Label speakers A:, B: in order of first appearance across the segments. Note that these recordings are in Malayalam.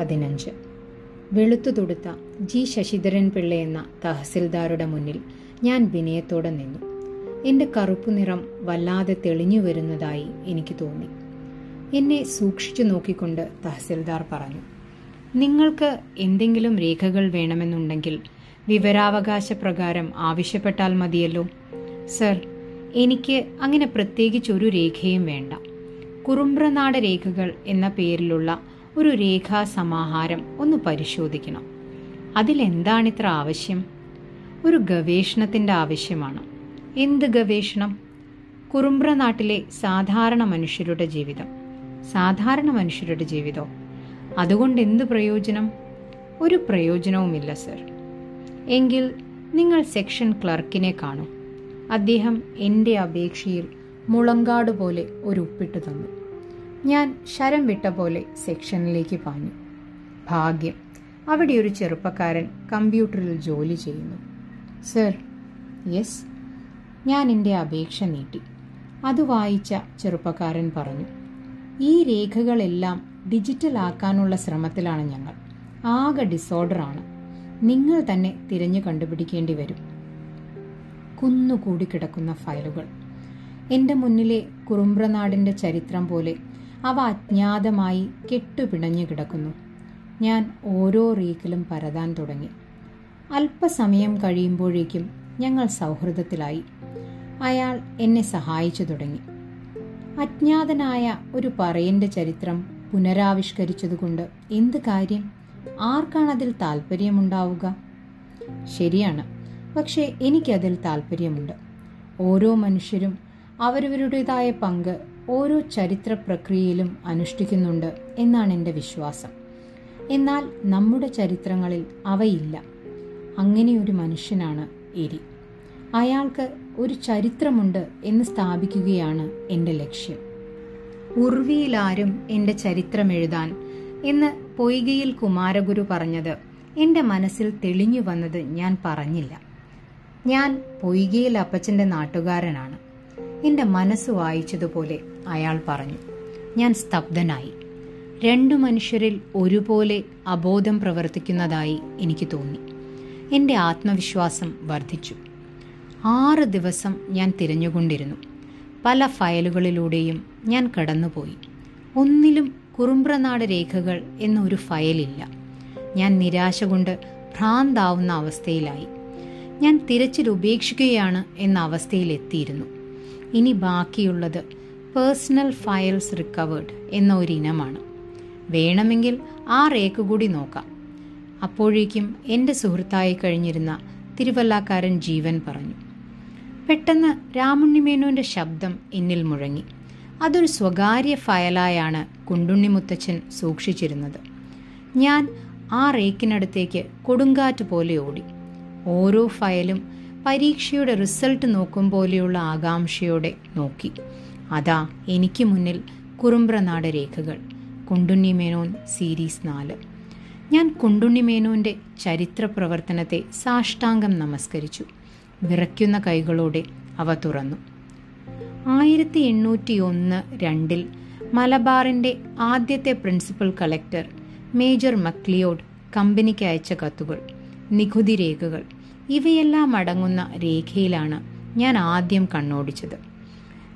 A: പതിനഞ്ച്. വെളുത്തു തൊടുത്ത ജി ശശിധരൻ പിള്ള എന്ന തഹസിൽദാരുടെ മുന്നിൽ ഞാൻ വിനയത്തോടെ നിന്നു. എന്റെ കറുപ്പു നിറം വല്ലാതെ തെളിഞ്ഞു വരുന്നതായി എനിക്ക് തോന്നി. എന്നെ സൂക്ഷിച്ചു നോക്കിക്കൊണ്ട് തഹസിൽദാർ പറഞ്ഞു നിങ്ങൾക്ക് എന്തെങ്കിലും രേഖകൾ വേണമെന്നുണ്ടെങ്കിൽ വിവരാവകാശ പ്രകാരം ആവശ്യപ്പെട്ടാൽ മതിയല്ലോ. സർ എനിക്ക് അങ്ങനെ പ്രത്യേകിച്ചൊരു രേഖയും വേണ്ട. കുറുമ്പ്രനാട് രേഖകൾ എന്ന പേരിലുള്ള ഒരു രേഖാ സമാഹാരം ഒന്ന് പരിശോധിക്കണം. അതിലെന്താണിത്ര ആവശ്യം? ഒരു ഗവേഷണത്തിന്റെ ആവശ്യമാണ്. എന്ത് ഗവേഷണം? കുറുമ്പ്ര നാട്ടിലെ സാധാരണ മനുഷ്യരുടെ ജീവിതം. സാധാരണ മനുഷ്യരുടെ ജീവിതം. അതുകൊണ്ട് എന്ത് പ്രയോജനം? ഒരു പ്രയോജനവുമില്ല സർ. എങ്കിൽ നിങ്ങൾ സെക്ഷൻ ക്ലർക്കിനെ കാണൂ. അദ്ദേഹം എന്റെ അപേക്ഷയിൽ മുളങ്കാട് പോലെ ഒരു ഉപ്പിട്ട് തന്നു. ഞാൻ ശരം വിട്ട പോലെ സെക്ഷനിലേക്ക് പാഞ്ഞു. ഭാഗ്യം അവിടെ ഒരു ചെറുപ്പക്കാരൻ കമ്പ്യൂട്ടറിൽ ജോലി ചെയ്യുന്നു. സർ യെസ് ഞാൻ എന്റെ അപേക്ഷ നീട്ടി. അത് വായിച്ച ചെറുപ്പക്കാരൻ പറഞ്ഞു ഈ രേഖകളെല്ലാം ഡിജിറ്റൽ ആക്കാനുള്ള ശ്രമത്തിലാണ് ഞങ്ങൾ. ആകെ ഡിസോർഡറാണ് നിങ്ങൾ തന്നെ തിരഞ്ഞു കണ്ടുപിടിക്കേണ്ടി വരും. കുന്നുകൂടി കിടക്കുന്ന ഫയലുകൾ. എന്റെ മുന്നിലെ കുറുമ്പ്രനാടിന്റെ ചരിത്രം പോലെ അവ അജ്ഞാതമായി കെട്ടുപിണഞ്ഞു കിടക്കുന്നു. ഞാൻ ഓരോ റീക്കിലും പരതാൻ തുടങ്ങി. അല്പസമയം കഴിയുമ്പോഴേക്കും ഞങ്ങൾ സൗഹൃദത്തിലായി. അയാൾ എന്നെ സഹായിച്ചു തുടങ്ങി. അജ്ഞാതനായ ഒരു പറയന്റെ ചരിത്രം പുനരാവിഷ്കരിച്ചതുകൊണ്ട് എന്ത് കാര്യം? ആർക്കാണതിൽ താല്പര്യമുണ്ടാവുക ശരിയാണ്. പക്ഷേ എനിക്കതിൽ താല്പര്യമുണ്ട് ഓരോ മനുഷ്യരും അവരവരുടേതായ പങ്ക് ഓരോ ചരിത്ര പ്രക്രിയയിലും അനുഷ്ഠിക്കുന്നുണ്ട് എന്നാണ് എന്റെ വിശ്വാസം. എന്നാൽ നമ്മുടെ ചരിത്രങ്ങളിൽ അവയില്ല. അങ്ങനെയൊരു മനുഷ്യനാണ് എരി. അയാൾക്ക് ഒരു ചരിത്രമുണ്ട് എന്ന് സ്ഥാപിക്കുകയാണ് എന്റെ ലക്ഷ്യം. ഉർവിയിലാരും എന്റെ ചരിത്രം എഴുതാൻ എന്ന് പൊയ്കയിൽ കുമാരഗുരു പറഞ്ഞത് എന്റെ മനസ്സിൽ തെളിഞ്ഞു വന്നത് ഞാൻ പറഞ്ഞില്ല. ഞാൻ പൊയ്കയിൽ അപ്പച്ചന്റെ നാട്ടുകാരനാണ്. എന്റെ മനസ്സ് വായിച്ചതുപോലെ അയാൾ പറഞ്ഞു ഞാൻ സ്തബ്ധനായി. രണ്ടു മനുഷ്യരിൽ ഒരുപോലെ അബോധം പ്രവർത്തിക്കുന്നതായി എനിക്ക് തോന്നി. എന്റെ ആത്മവിശ്വാസം വർദ്ധിച്ചു. ആറ് ദിവസം ഞാൻ തിരഞ്ഞുകൊണ്ടിരുന്നു. പല ഫയലുകളിലൂടെയും ഞാൻ കടന്നുപോയി. ഒന്നിലും കുറുമ്പ്രനാട് രേഖകൾ എന്നൊരു ഫയലില്ല. ഞാൻ നിരാശ കൊണ്ട് ഭ്രാന്താവുന്ന അവസ്ഥയിലായി. ഞാൻ തിരച്ചിൽ ഉപേക്ഷിക്കുകയാണ് എന്ന അവസ്ഥയിലെത്തിയിരുന്നു. ഇനി ബാക്കിയുള്ളത് പേഴ്സണൽ ഫയൽസ് റിക്കവേർഡ് എന്ന ഇനമാണ്. വേണമെങ്കിൽ ആ രേഖ കൂടി നോക്കാം. അപ്പോഴേക്കും എന്റെ സുഹൃത്തായി കഴിഞ്ഞിരുന്ന തിരുവല്ലാക്കാരൻ ജീവൻ പറഞ്ഞു. പെട്ടെന്ന് രാമുണ്ണിമേനോന്റെ ശബ്ദം എന്നിൽ മുഴങ്ങി. അതൊരു സ്വകാര്യ ഫയലായാണ് കുണ്ടുണ്ണി മുത്തച്ഛൻ സൂക്ഷിച്ചിരുന്നത്. ഞാൻ ആ റേക്കിനടുത്തേക്ക് കൊടുങ്കാറ്റ് പോലെ ഓടി. ഓരോ ഫയലും പരീക്ഷയുടെ റിസൾട്ട് നോക്കും പോലെയുള്ള ആകാംക്ഷയോടെ നോക്കി. അതാ എനിക്ക് മുന്നിൽ കുറുമ്പ്രനാട് രേഖകൾ കുണ്ടുണ്ണി മേനോൻ സീരീസ് നാല്. ഞാൻ കുണ്ടുണ്ണി മേനോന്റെ ചരിത്ര പ്രവർത്തനത്തെ സാഷ്ടാംഗം നമസ്കരിച്ചു. വിറയ്ക്കുന്ന കൈകളോടെ അവ തുറന്നു. ആയിരത്തി എണ്ണൂറ്റി ഒന്ന് രണ്ടിൽ മലബാറിന്റെ ആദ്യത്തെ പ്രിൻസിപ്പൽ കളക്ടർ മേജർ മക്ലിയോഡ് കമ്പനിക്ക് അയച്ച കത്തുകൾ നികുതി രേഖകൾ ഇവയെല്ലാം അടങ്ങുന്ന രേഖയിലാണ് ഞാൻ ആദ്യം കണ്ണോടിച്ചത്.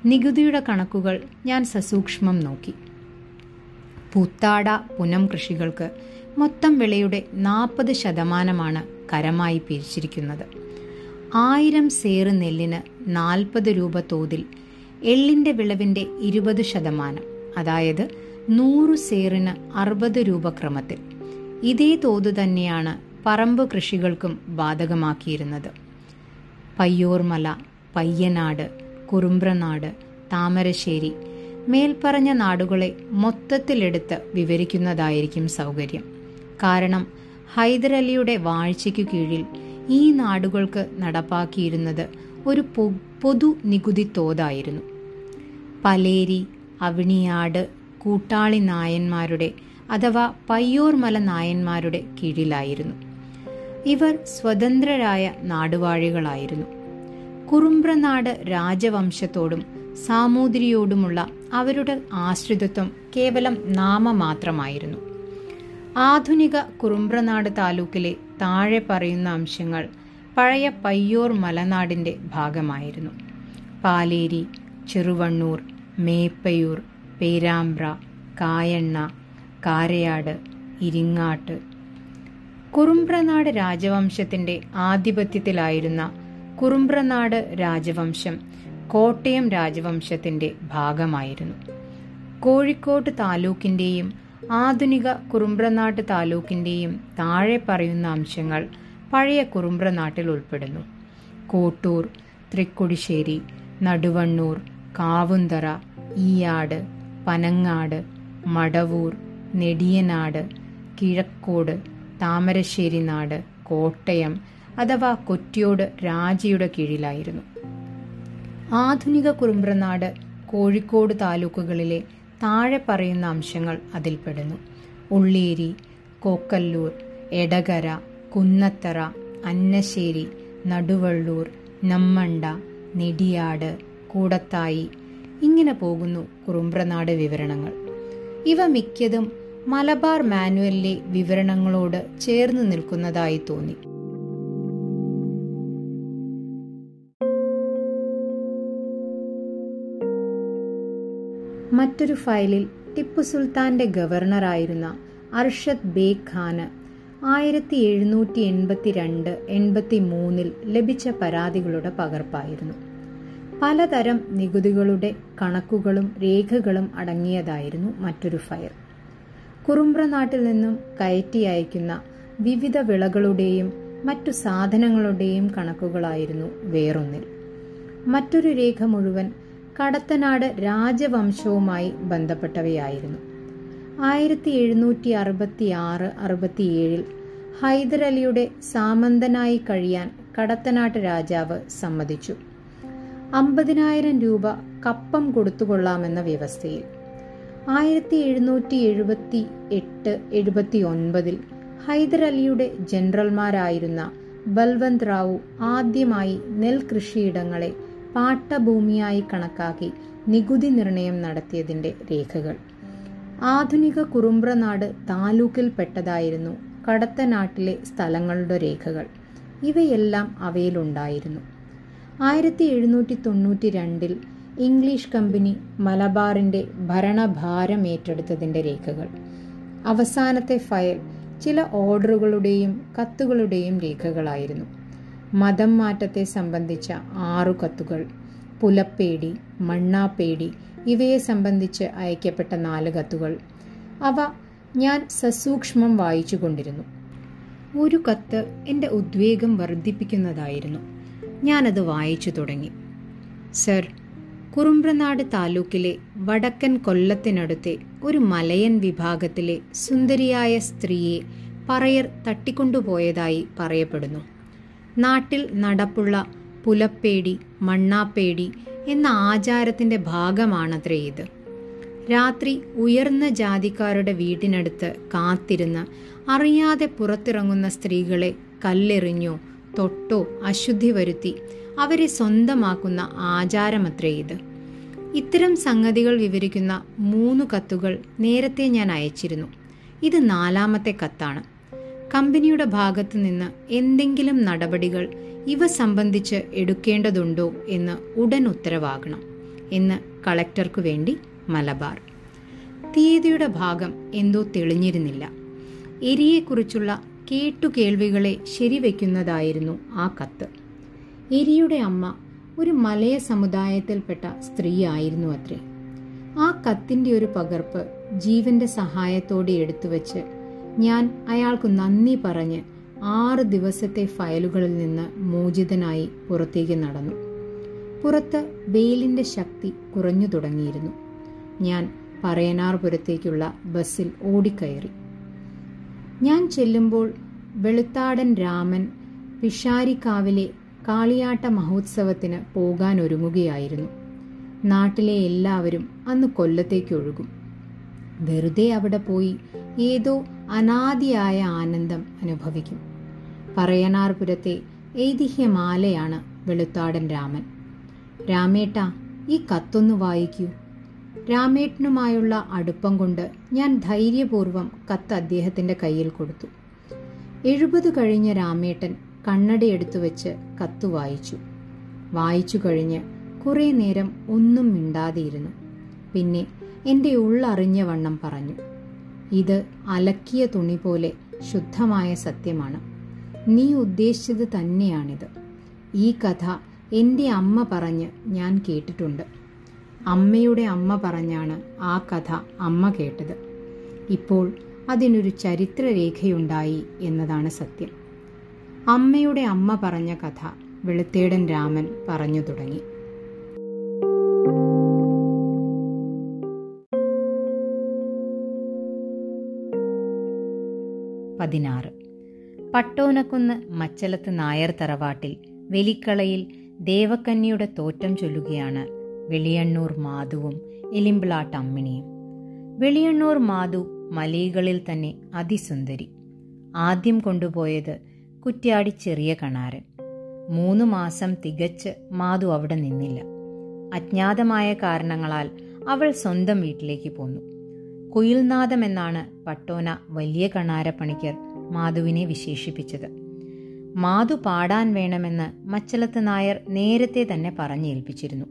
A: നികുതിയുടെ കണക്കുകൾ ഞാൻ സസൂക്ഷ്മം നോക്കി. പൂത്താട പുനം കൃഷികൾക്ക് മൊത്തം വിളയുടെ നാൽപ്പത് ശതമാനമാണ് കരമായി പിരിച്ചിരിക്കുന്നത്. ആയിരം സേറ് നെല്ലിന് നാൽപ്പത് രൂപ തോതിൽ എള്ളിന്റെ വിളവിന്റെ ഇരുപത് ശതമാനം അതായത് നൂറ് സേറിന് അറുപത് രൂപ ക്രമത്തിൽ. ഇതേ തോത് തന്നെയാണ് പറമ്പ് കൃഷികൾക്കും ബാധകമാക്കിയിരുന്നത്. പയ്യോർമല പയ്യനാട് കുറുമ്പ്രനാട് താമരശ്ശേരി മേൽപ്പറഞ്ഞ നാടുകളെ മൊത്തത്തിലെടുത്ത് വിവരിക്കുന്നതായിരിക്കും സൗകര്യം. കാരണം ഹൈദരലിയുടെ വാഴ്ചയ്ക്കു കീഴിൽ ഈ നാടുകൾക്ക് നടപ്പാക്കിയിരുന്നത് ഒരു പൊതു നികുതി തോതായിരുന്നു പലേരി അവിണിയാട് കൂട്ടാളി നായന്മാരുടെ അഥവാ പയ്യോർമല നായന്മാരുടെ കീഴിലായിരുന്നു. ഇവർ സ്വതന്ത്രരായ നാടുവാഴികളായിരുന്നു. കുറുമ്പ്രനാട് രാജവംശത്തോടും സാമൂതിരിയോടുമുള്ള അവരുടെ ആശ്രിതത്വം കേവലം നാമമാത്രമായിരുന്നു. ആധുനിക കുറുമ്പ്രനാട് താലൂക്കിലെ താഴെ പറയുന്ന അംശങ്ങൾ പഴയ പയ്യോർ മലനാടിന്റെ ഭാഗമായിരുന്നു. പാലേരി ചെറുവണ്ണൂർ മേപ്പയൂർ പേരാമ്പ്ര കായണ്ണ കാരയാട് ഇരിങ്ങാട്ട്. കുറുമ്പ്രനാട് രാജവംശത്തിന്റെ ആധിപത്യത്തിലായിരുന്ന കുറുമ്പ്രനാട് രാജവംശം കോട്ടയം രാജവംശത്തിന്റെ ഭാഗമായിരുന്നു. കോഴിക്കോട് താലൂക്കിന്റെയും ആധുനിക കുറുമ്പ്രനാട്ട് താലൂക്കിന്റെയും താഴെ പറയുന്ന അംശങ്ങൾ പഴയ കുറുമ്പ്രനാട്ടിൽ ഉൾപ്പെടുന്നു. കോട്ടൂർ തൃക്കുടിശ്ശേരി നടുവണ്ണൂർ കാവുന്തറ ഈയാട് പനങ്ങാട് മടവൂർ നെടിയനാട് കിഴക്കോട് താമരശ്ശേരി നാട് കോട്ടയം അഥവാ കൊറ്റിയോട് രാജയുടെ കീഴിലായിരുന്നു. ആധുനിക കുറുമ്പ്രനാട് കോഴിക്കോട് താലൂക്കുകളിലെ താഴെ പറയുന്ന അംശങ്ങൾ അതിൽപ്പെടുന്നു ഉള്ളേരി കോക്കല്ലൂർ എടകര കുന്നത്തറ അന്നശ്ശേരി നടുവള്ളൂർ നമ്മണ്ട നെടിയാട് കൂടത്തായി ഇങ്ങനെ പോകുന്നു കുറുമ്പ്രനാട് വിവരണങ്ങൾ. ഇവ മിക്കതും മലബാർ മാനുവലിലെ വിവരണങ്ങളോട് ചേർന്ന് നിൽക്കുന്നതായി തോന്നി. മറ്റൊരു ഫയലിൽ ടിപ്പു സുൽത്താന്റെ ഗവർണറായിരുന്ന അർഷദ് ബേഗ് ഖാന് ആയിരത്തി എഴുന്നൂറ്റി എൺപത്തി രണ്ട് എൺപത്തി മൂന്നിൽ ലഭിച്ച പരാതികളുടെ പകർപ്പായിരുന്നു. പലതരം നികുതികളുടെ കണക്കുകളും രേഖകളും അടങ്ങിയതായിരുന്നു മറ്റൊരു ഫയൽ. കുറുമ്പ്രനാട്ടിൽ നിന്നും കയറ്റി അയക്കുന്ന വിവിധ വിളകളുടെയും മറ്റു സാധനങ്ങളുടെയും കണക്കുകളായിരുന്നു വേറൊന്നിൽ. മറ്റൊരു രേഖ മുഴുവൻ കടത്തനാട് രാജവംശവുമായി ബന്ധപ്പെട്ടവയായിരുന്നു. ആയിരത്തി എഴുന്നൂറ്റി അറുപത്തി ആറ് അറുപത്തിയേഴിൽ ഹൈദരലിയുടെ സാമന്തനായി കഴിയാൻ കടത്തനാട്ട് രാജാവ് സമ്മതിച്ചു. അമ്പതിനായിരം രൂപ കപ്പം കൊടുത്തുകൊള്ളാമെന്ന വ്യവസ്ഥയിൽ. ആയിരത്തി എഴുന്നൂറ്റി എഴുപത്തി എട്ട് എഴുപത്തി ഒൻപതിൽ ഹൈദരലിയുടെ ജനറൽമാരായിരുന്ന ബൽവന്ത് റാവു ആദ്യമായി നെൽകൃഷിയിടങ്ങളെ പാട്ടഭൂമിയായി കണക്കാക്കി നികുതി നിർണയം നടത്തിയതിന്റെ രേഖകൾ. ആധുനിക കുറുമ്പ്രനാട് താലൂക്കിൽപ്പെട്ടതായിരുന്നു കടത്തനാട്ടിലെ സ്ഥലങ്ങളുടെ രേഖകൾ. ഇവയെല്ലാം അവയിലുണ്ടായിരുന്നു. ആയിരത്തി എഴുന്നൂറ്റി തൊണ്ണൂറ്റി രണ്ടിൽ ഇംഗ്ലീഷ് കമ്പനി മലബാറിന്റെ ഭരണഭാരം ഏറ്റെടുത്തതിന്റെ രേഖകൾ. അവസാനത്തെ ഫയൽ ചില ഓർഡറുകളുടെയും കത്തുകളുടെയും രേഖകളായിരുന്നു. മതം മാറ്റത്തെ സംബന്ധിച്ച ആറു കത്തുകൾ പുലപ്പേടി മണ്ണാപ്പേടി ഇവയെ സംബന്ധിച്ച് അയക്കപ്പെട്ട നാല് കത്തുകൾ അവ ഞാൻ സസൂക്ഷ്മം വായിച്ചു കൊണ്ടിരുന്നു. ഒരു കത്ത് എന്റെ ഉദ്വേഗം വർദ്ധിപ്പിക്കുന്നതായിരുന്നു. ഞാനത് വായിച്ചു തുടങ്ങി. സർ കുറുമ്പ്രനാട് താലൂക്കിലെ വടക്കൻ കൊല്ലത്തിനടുത്തെ ഒരു മലയൻ വിഭാഗത്തിലെ സുന്ദരിയായ സ്ത്രീയെ പറയർ തട്ടിക്കൊണ്ടുപോയതായി പറയപ്പെടുന്നു. നാട്ടിൽ നടപ്പുള്ള പുലപ്പേടി മണ്ണാപ്പേടി എന്ന ആചാരത്തിന്റെ ഭാഗമാണത്രേ ഇത്. രാത്രി ഉയർന്ന ജാതിക്കാരുടെ വീടിനടുത്ത് കാത്തിരുന്ന് അറിയാതെ പുറത്തിറങ്ങുന്ന സ്ത്രീകളെ കല്ലെറിഞ്ഞോ തൊട്ടോ അശുദ്ധി വരുത്തി അവരെ സ്വന്തമാക്കുന്ന ആചാരമത്രേ ഇത്. ഇത്തരം സംഗതികൾ വിവരിക്കുന്ന മൂന്ന് കത്തുകൾ നേരത്തെ ഞാൻ അയച്ചിരുന്നു. ഇത് നാലാമത്തെ കത്താണ്. കമ്പനിയുടെ ഭാഗത്തു നിന്ന് എന്തെങ്കിലും നടപടികൾ ഇവ സംബന്ധിച്ച് എടുക്കേണ്ടതുണ്ടോ എന്ന് ഉടൻ ഉത്തരവാകണം എന്ന് കളക്ടർക്കു വേണ്ടി മലബാർ. തീയതിയുടെ ഭാഗം എന്തോ തെളിഞ്ഞിരുന്നില്ല. എരിയെക്കുറിച്ചുള്ള കേട്ടുകേൾവികളെ ശരിവെക്കുന്നതായിരുന്നു ആ കത്ത്. എരിയുടെ അമ്മ ഒരു മലയ സമുദായത്തിൽപ്പെട്ട സ്ത്രീയായിരുന്നു അത്രേ. ആ കത്തിന്റെ ഒരു പകർപ്പ് ജീവന്റെ സഹായത്തോടെ എടുത്തുവച്ച് ഞാൻ അയാൾക്ക് നന്ദി പറഞ്ഞ് ആറ് ദിവസത്തെ ഫയലുകളിൽ നിന്ന് മോചിതനായി പുറത്തേക്ക് നടന്നു. പുറത്ത് വെയിലിന്റെ ശക്തി കുറഞ്ഞു തുടങ്ങിയിരുന്നു. ഞാൻ പറയനാർപുരത്തേക്കുള്ള ബസ്സിൽ ഓടിക്കയറി. ഞാൻ ചെല്ലുമ്പോൾ വെളുത്താടൻ രാമൻ പിഷാരിക്കാവിലെ കാളിയാട്ട മഹോത്സവത്തിന് പോകാൻ ഒരുങ്ങുകയായിരുന്നു. നാട്ടിലെ എല്ലാവരും അന്ന് കൊല്ലത്തേക്ക് ഒഴുകും. വെറുതെ അവിടെ പോയി ഏതോ അനാദിയായ ആനന്ദം അനുഭവിക്കും. പറയനാർപുരത്തെ ഐതിഹ്യമാലയാണ് വെളുത്താടൻ രാമൻ. രാമേട്ട ഈ കത്തൊന്ന് വായിക്കൂ. രാമേട്ടനുമായുള്ള അടുപ്പം കൊണ്ട് ഞാൻ ധൈര്യപൂർവം കത്ത് അദ്ദേഹത്തിന്റെ കയ്യിൽ കൊടുത്തു. എഴുപത് കഴിഞ്ഞ രാമേട്ടൻ കണ്ണടയെടുത്തു വെച്ച് കത്ത് വായിച്ചു. വായിച്ചു കഴിഞ്ഞ് കുറേ നേരം ഒന്നും മിണ്ടാതെയിരുന്നു. പിന്നെ എന്റെ ഉള്ളറിഞ്ഞ വണ്ണം പറഞ്ഞു. ഇത് അലക്കിയ തുണി പോലെ ശുദ്ധമായ സത്യമാണ്. നീ ഉദ്ദേശിച്ചത് തന്നെയാണിത്. ഈ കഥ എന്റെ അമ്മ പറഞ്ഞ് ഞാൻ കേട്ടിട്ടുണ്ട്. അമ്മയുടെ അമ്മ പറഞ്ഞാണ് ആ കഥ അമ്മ കേട്ടത്. ഇപ്പോൾ അതിനൊരു ചരിത്രരേഖയുണ്ടായി എന്നതാണ് സത്യം. അമ്മയുടെ അമ്മ പറഞ്ഞ കഥ വെളുത്തേടൻ രാമൻ പറഞ്ഞു തുടങ്ങി. പതിനാറ്. പട്ടോനക്കുന്ന് മച്ചലത്ത് നായർ തറവാട്ടിൽ വെലിക്കളയിൽ ദേവക്കന്യയുടെ തോറ്റം ചൊല്ലുകയാണ് വെളിയണ്ണൂർ മാധുവും എലിമ്പിളാട്ട് അമ്മിണിയും. വെളിയണ്ണൂർ മാധു മലയികളിൽ തന്നെ അതിസുന്ദരി. ആദ്യം കൊണ്ടുപോയത് കുറ്റ്യാടി ചെറിയ കണാരൻ. മൂന്ന് മാസം തികച്ച് മാധു അവിടെ നിന്നില്ല. അജ്ഞാതമായ കാരണങ്ങളാൽ അവൾ സ്വന്തം വീട്ടിലേക്ക് പോന്നു. കുയിൽനാദം എന്നാണ് പട്ടോന വലിയ കണാരപ്പണിക്കർ മാധുവിനെ വിശേഷിപ്പിച്ചത്. മാധു പാടാൻ വേണമെന്ന് മച്ചലത്ത് നായർ നേരത്തെ തന്നെ പറഞ്ഞേൽപ്പിച്ചിരുന്നു.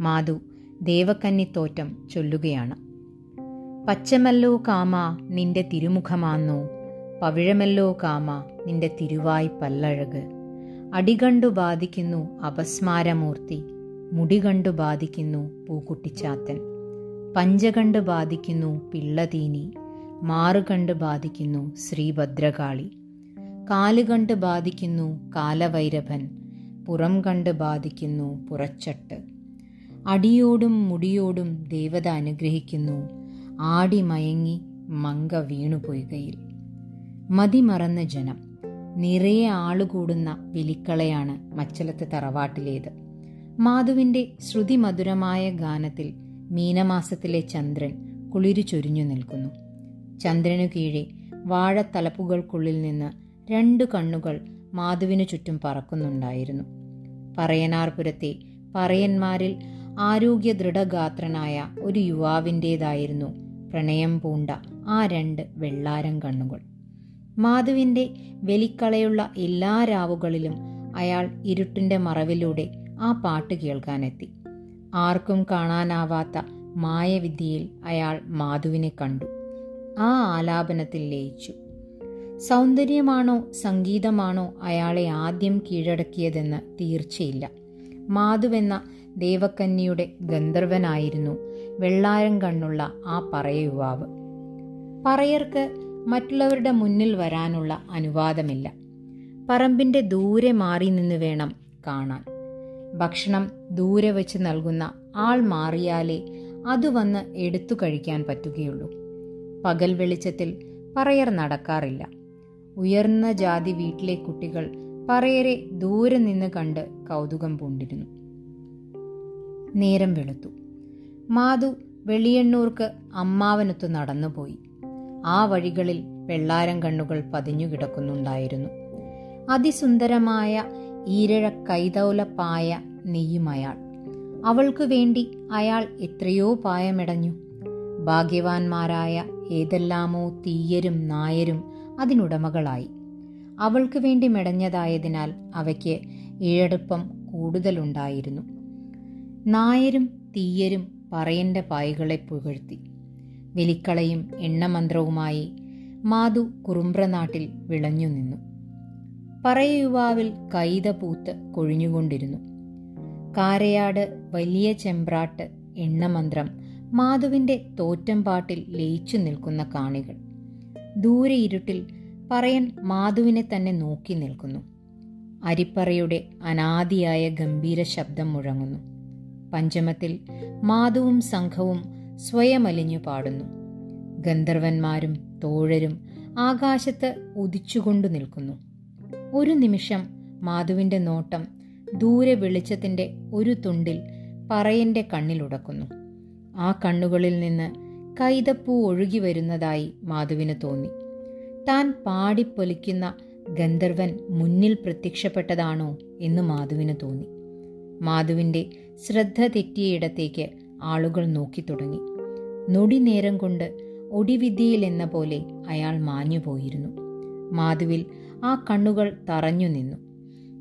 A: മാധു ദേവക്കന്നിത്തോറ്റം ചൊല്ലുകയാണ്. പച്ചമല്ലോ കാമ നിന്റെ തിരുമുഖമാന്നോ? പവിഴമല്ലോ കാമ നിന്റെ തിരുവായി പല്ലഴക് അടികണ്ടു ബാധിക്കുന്നു അപസ്മാരമൂർത്തി മുടികണ്ടു ബാധിക്കുന്നു പൂക്കുട്ടിച്ചാത്തൻ. പഞ്ചകണ്ട് ബാധിക്കുന്നു പിള്ളതീനി മാറുകണ്ട് ബാധിക്കുന്നു ശ്രീഭദ്രകാളി കാലുകണ്ട് ബാധിക്കുന്നു കാലവൈരഭൻ പുറം കണ്ട് ബാധിക്കുന്നു പുറച്ചട്ട്. അടിയോടും മുടിയോടും ദേവത അനുഗ്രഹിക്കുന്നു ആടി മയങ്ങി മങ്ക വീണുപൊയ്കയിൽ. മതിമറന്ന ജനം നിറയെ ആളുകൂടുന്ന വിളിക്കളയാണ് മച്ചലത്ത് തറവാട്ടിലേത്. മാധുവിന്റെ ശ്രുതിമധുരമായ ഗാനത്തിൽ മീനമാസത്തിലെ ചന്ദ്രൻ കുളിരു ചൊരിഞ്ഞു നിൽക്കുന്നു. ചന്ദ്രനു കീഴെ വാഴത്തലപ്പുകൾക്കുള്ളിൽ നിന്ന് രണ്ടു കണ്ണുകൾ മാധുവിനു ചുറ്റും പറക്കുന്നുണ്ടായിരുന്നു. പറയനാർപുരത്തെ പറയന്മാരിൽ ആരോഗ്യ ദൃഢഗാത്രനായ ഒരു യുവാവിന്റേതായിരുന്നു പ്രണയം പൂണ്ട ആ രണ്ട് വെള്ളാരം കണ്ണുകൾ. മാധുവിന്റെ വെലിക്കളയുള്ള എല്ലാ രാവുകളിലും അയാൾ ഇരുട്ടിന്റെ മറവിലൂടെ ആ പാട്ട് കേൾക്കാനെത്തി. ആർക്കും കാണാനാവാത്ത മായവിദ്യയിൽ അയാൾ മാധുവിനെ കണ്ടു. ആ ആലാപനത്തിൽ ലയിച്ചു. സൗന്ദര്യമാണോ സംഗീതമാണോ അയാളെ ആദ്യം കീഴടക്കിയതെന്ന് തീർച്ചയില്ല. മാധുവെന്ന ദേവക്കന്യയുടെ ഗന്ധർവനായിരുന്നു വെള്ളാരം കണ്ണുള്ള ആ പറയ യുവാവ്. പറയർക്ക് മറ്റുള്ളവരുടെ മുന്നിൽ വരാനുള്ള അനുവാദമില്ല. പറമ്പിന്റെ ദൂരെ മാറി നിന്ന് വേണം കാണാൻ. ഭക്ഷണം ദൂരെ വെച്ച് നൽകുന്ന ആൾ മാറിയാലേ അത് വന്ന് എടുത്തു കഴിക്കാൻ പറ്റുകയുള്ളൂ. പകൽ വെളിച്ചത്തിൽ പറയർ നടക്കാറില്ല. ഉയർന്ന ജാതി വീട്ടിലെ കുട്ടികൾ പറയരെ ദൂരെ നിന്ന് കണ്ട് കൗതുകം പൂണ്ടിരുന്നു. നേരം വെളുത്തു. മാധു വെളിയണ്ണൂർക്ക് അമ്മാവനത്ത് നടന്നുപോയി. ആ വഴികളിൽ വെള്ളാരം കണ്ണുകൾ പതിഞ്ഞു കിടക്കുന്നുണ്ടായിരുന്നു അതിസുന്ദരമായ ഈരഴ കൈതൗല പായ നെയ്യുമയാൾ അവൾക്കു വേണ്ടി അയാൾ എത്രയോ പായമെടഞ്ഞു. ഭാഗ്യവാന്മാരായ ഏതെല്ലാമോ തീയരും നായരും അതിനുടമകളായി. അവൾക്കു വേണ്ടി മെടഞ്ഞതായതിനാൽ അവയ്ക്ക് ഈഴടുപ്പം കൂടുതലുണ്ടായിരുന്നു. നായരും തീയരും പറയന്റെ പായകളെ പുകഴ്ത്തി. വെലിക്കളയും എണ്ണമന്ത്രവുമായി മാധു കുറുമ്പ്രനാട്ടിൽ വിളഞ്ഞു നിന്നു പറയ യുവാവിൽ കൈത പൂത്ത് കൊഴിഞ്ഞുകൊണ്ടിരുന്നു. കാരയാട് വലിയ ചെമ്പ്രാട്ട് എണ്ണമന്ത്രം മാധുവിന്റെ തോറ്റംപാട്ടിൽ ലയിച്ചു നിൽക്കുന്ന കാണികൾ. ദൂരെ ഇരുട്ടിൽ പറയൻ മാധുവിനെ തന്നെ നോക്കി നിൽക്കുന്നു. അരിപ്പറയുടെ അനാദിയായ ഗംഭീര ശബ്ദം മുഴങ്ങുന്നു. പഞ്ചമത്തിൽ മാധുവും സംഘവും സ്വയമലിഞ്ഞു പാടുന്നു. ഗന്ധർവന്മാരും തോഴരും ആകാശത്ത് ഉദിച്ചുകൊണ്ടു നിൽക്കുന്നു. ഒരു നിമിഷം മാധുവിന്റെ നോട്ടം ദൂരെ വെളിച്ചത്തിന്റെ ഒരു തുണ്ടിൽ പറയന്റെ കണ്ണിലുടക്കുന്നു ആ കണ്ണുകളിൽ നിന്ന് കൈതപ്പൂ ഒഴുകി വരുന്നതായി മാധുവിന് തോന്നി. താൻ പാടിപ്പൊലിക്കുന്ന ഗന്ധർവൻ മുന്നിൽ പ്രത്യക്ഷപ്പെട്ടതാണോ എന്ന് മാധുവിന് തോന്നി. മാധുവിന്റെ ശ്രദ്ധ തെറ്റിയയിടത്തേക്ക് ആളുകൾ നോക്കി തുടങ്ങി. നൊടി നേരം കൊണ്ട് ഒടിവിദ്യയിൽ എന്ന പോലെ അയാൾ മാഞ്ഞുപോയിരുന്നു. മാധുവിൽ ആ കണ്ണുകൾ തറഞ്ഞു നിന്നു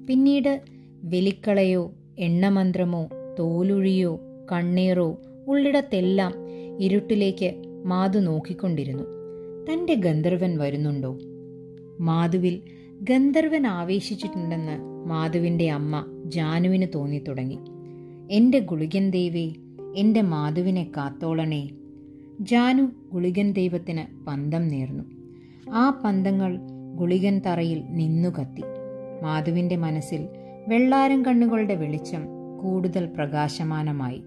A: പിന്നീട് വെലിക്കളയോ എണ്ണമന്ത്രമോ തോലുഴിയോ കണ്ണീറോ ഉള്ളിടത്തെല്ലാം ഇരുട്ടിലേക്ക് മാധു നോക്കിക്കൊണ്ടിരുന്നു. തന്റെ ഗന്ധർവൻ വരുന്നുണ്ടോ? മാധുവിൽ ഗന്ധർവൻ ആവേശിച്ചിട്ടുണ്ടെന്ന് മാധുവിന്റെ അമ്മ ജാനുവിന് തോന്നി തുടങ്ങി എന്റെ ഗുളികൻ ദേവേ എന്റെ മാധുവിനെ കാത്തോളണേ. ജാനു ഗുളികൻ ദൈവത്തിന് പന്തം നേർന്നു. ആ പന്തങ്ങൾ ഗുളികൻ തറയിൽ നിന്നു കത്തി. മാധുവിന്റെ മനസ്സിൽ വെള്ളാരം കണ്ണുകളുടെ വെളിച്ചം കൂടുതൽ പ്രകാശമാനമായി.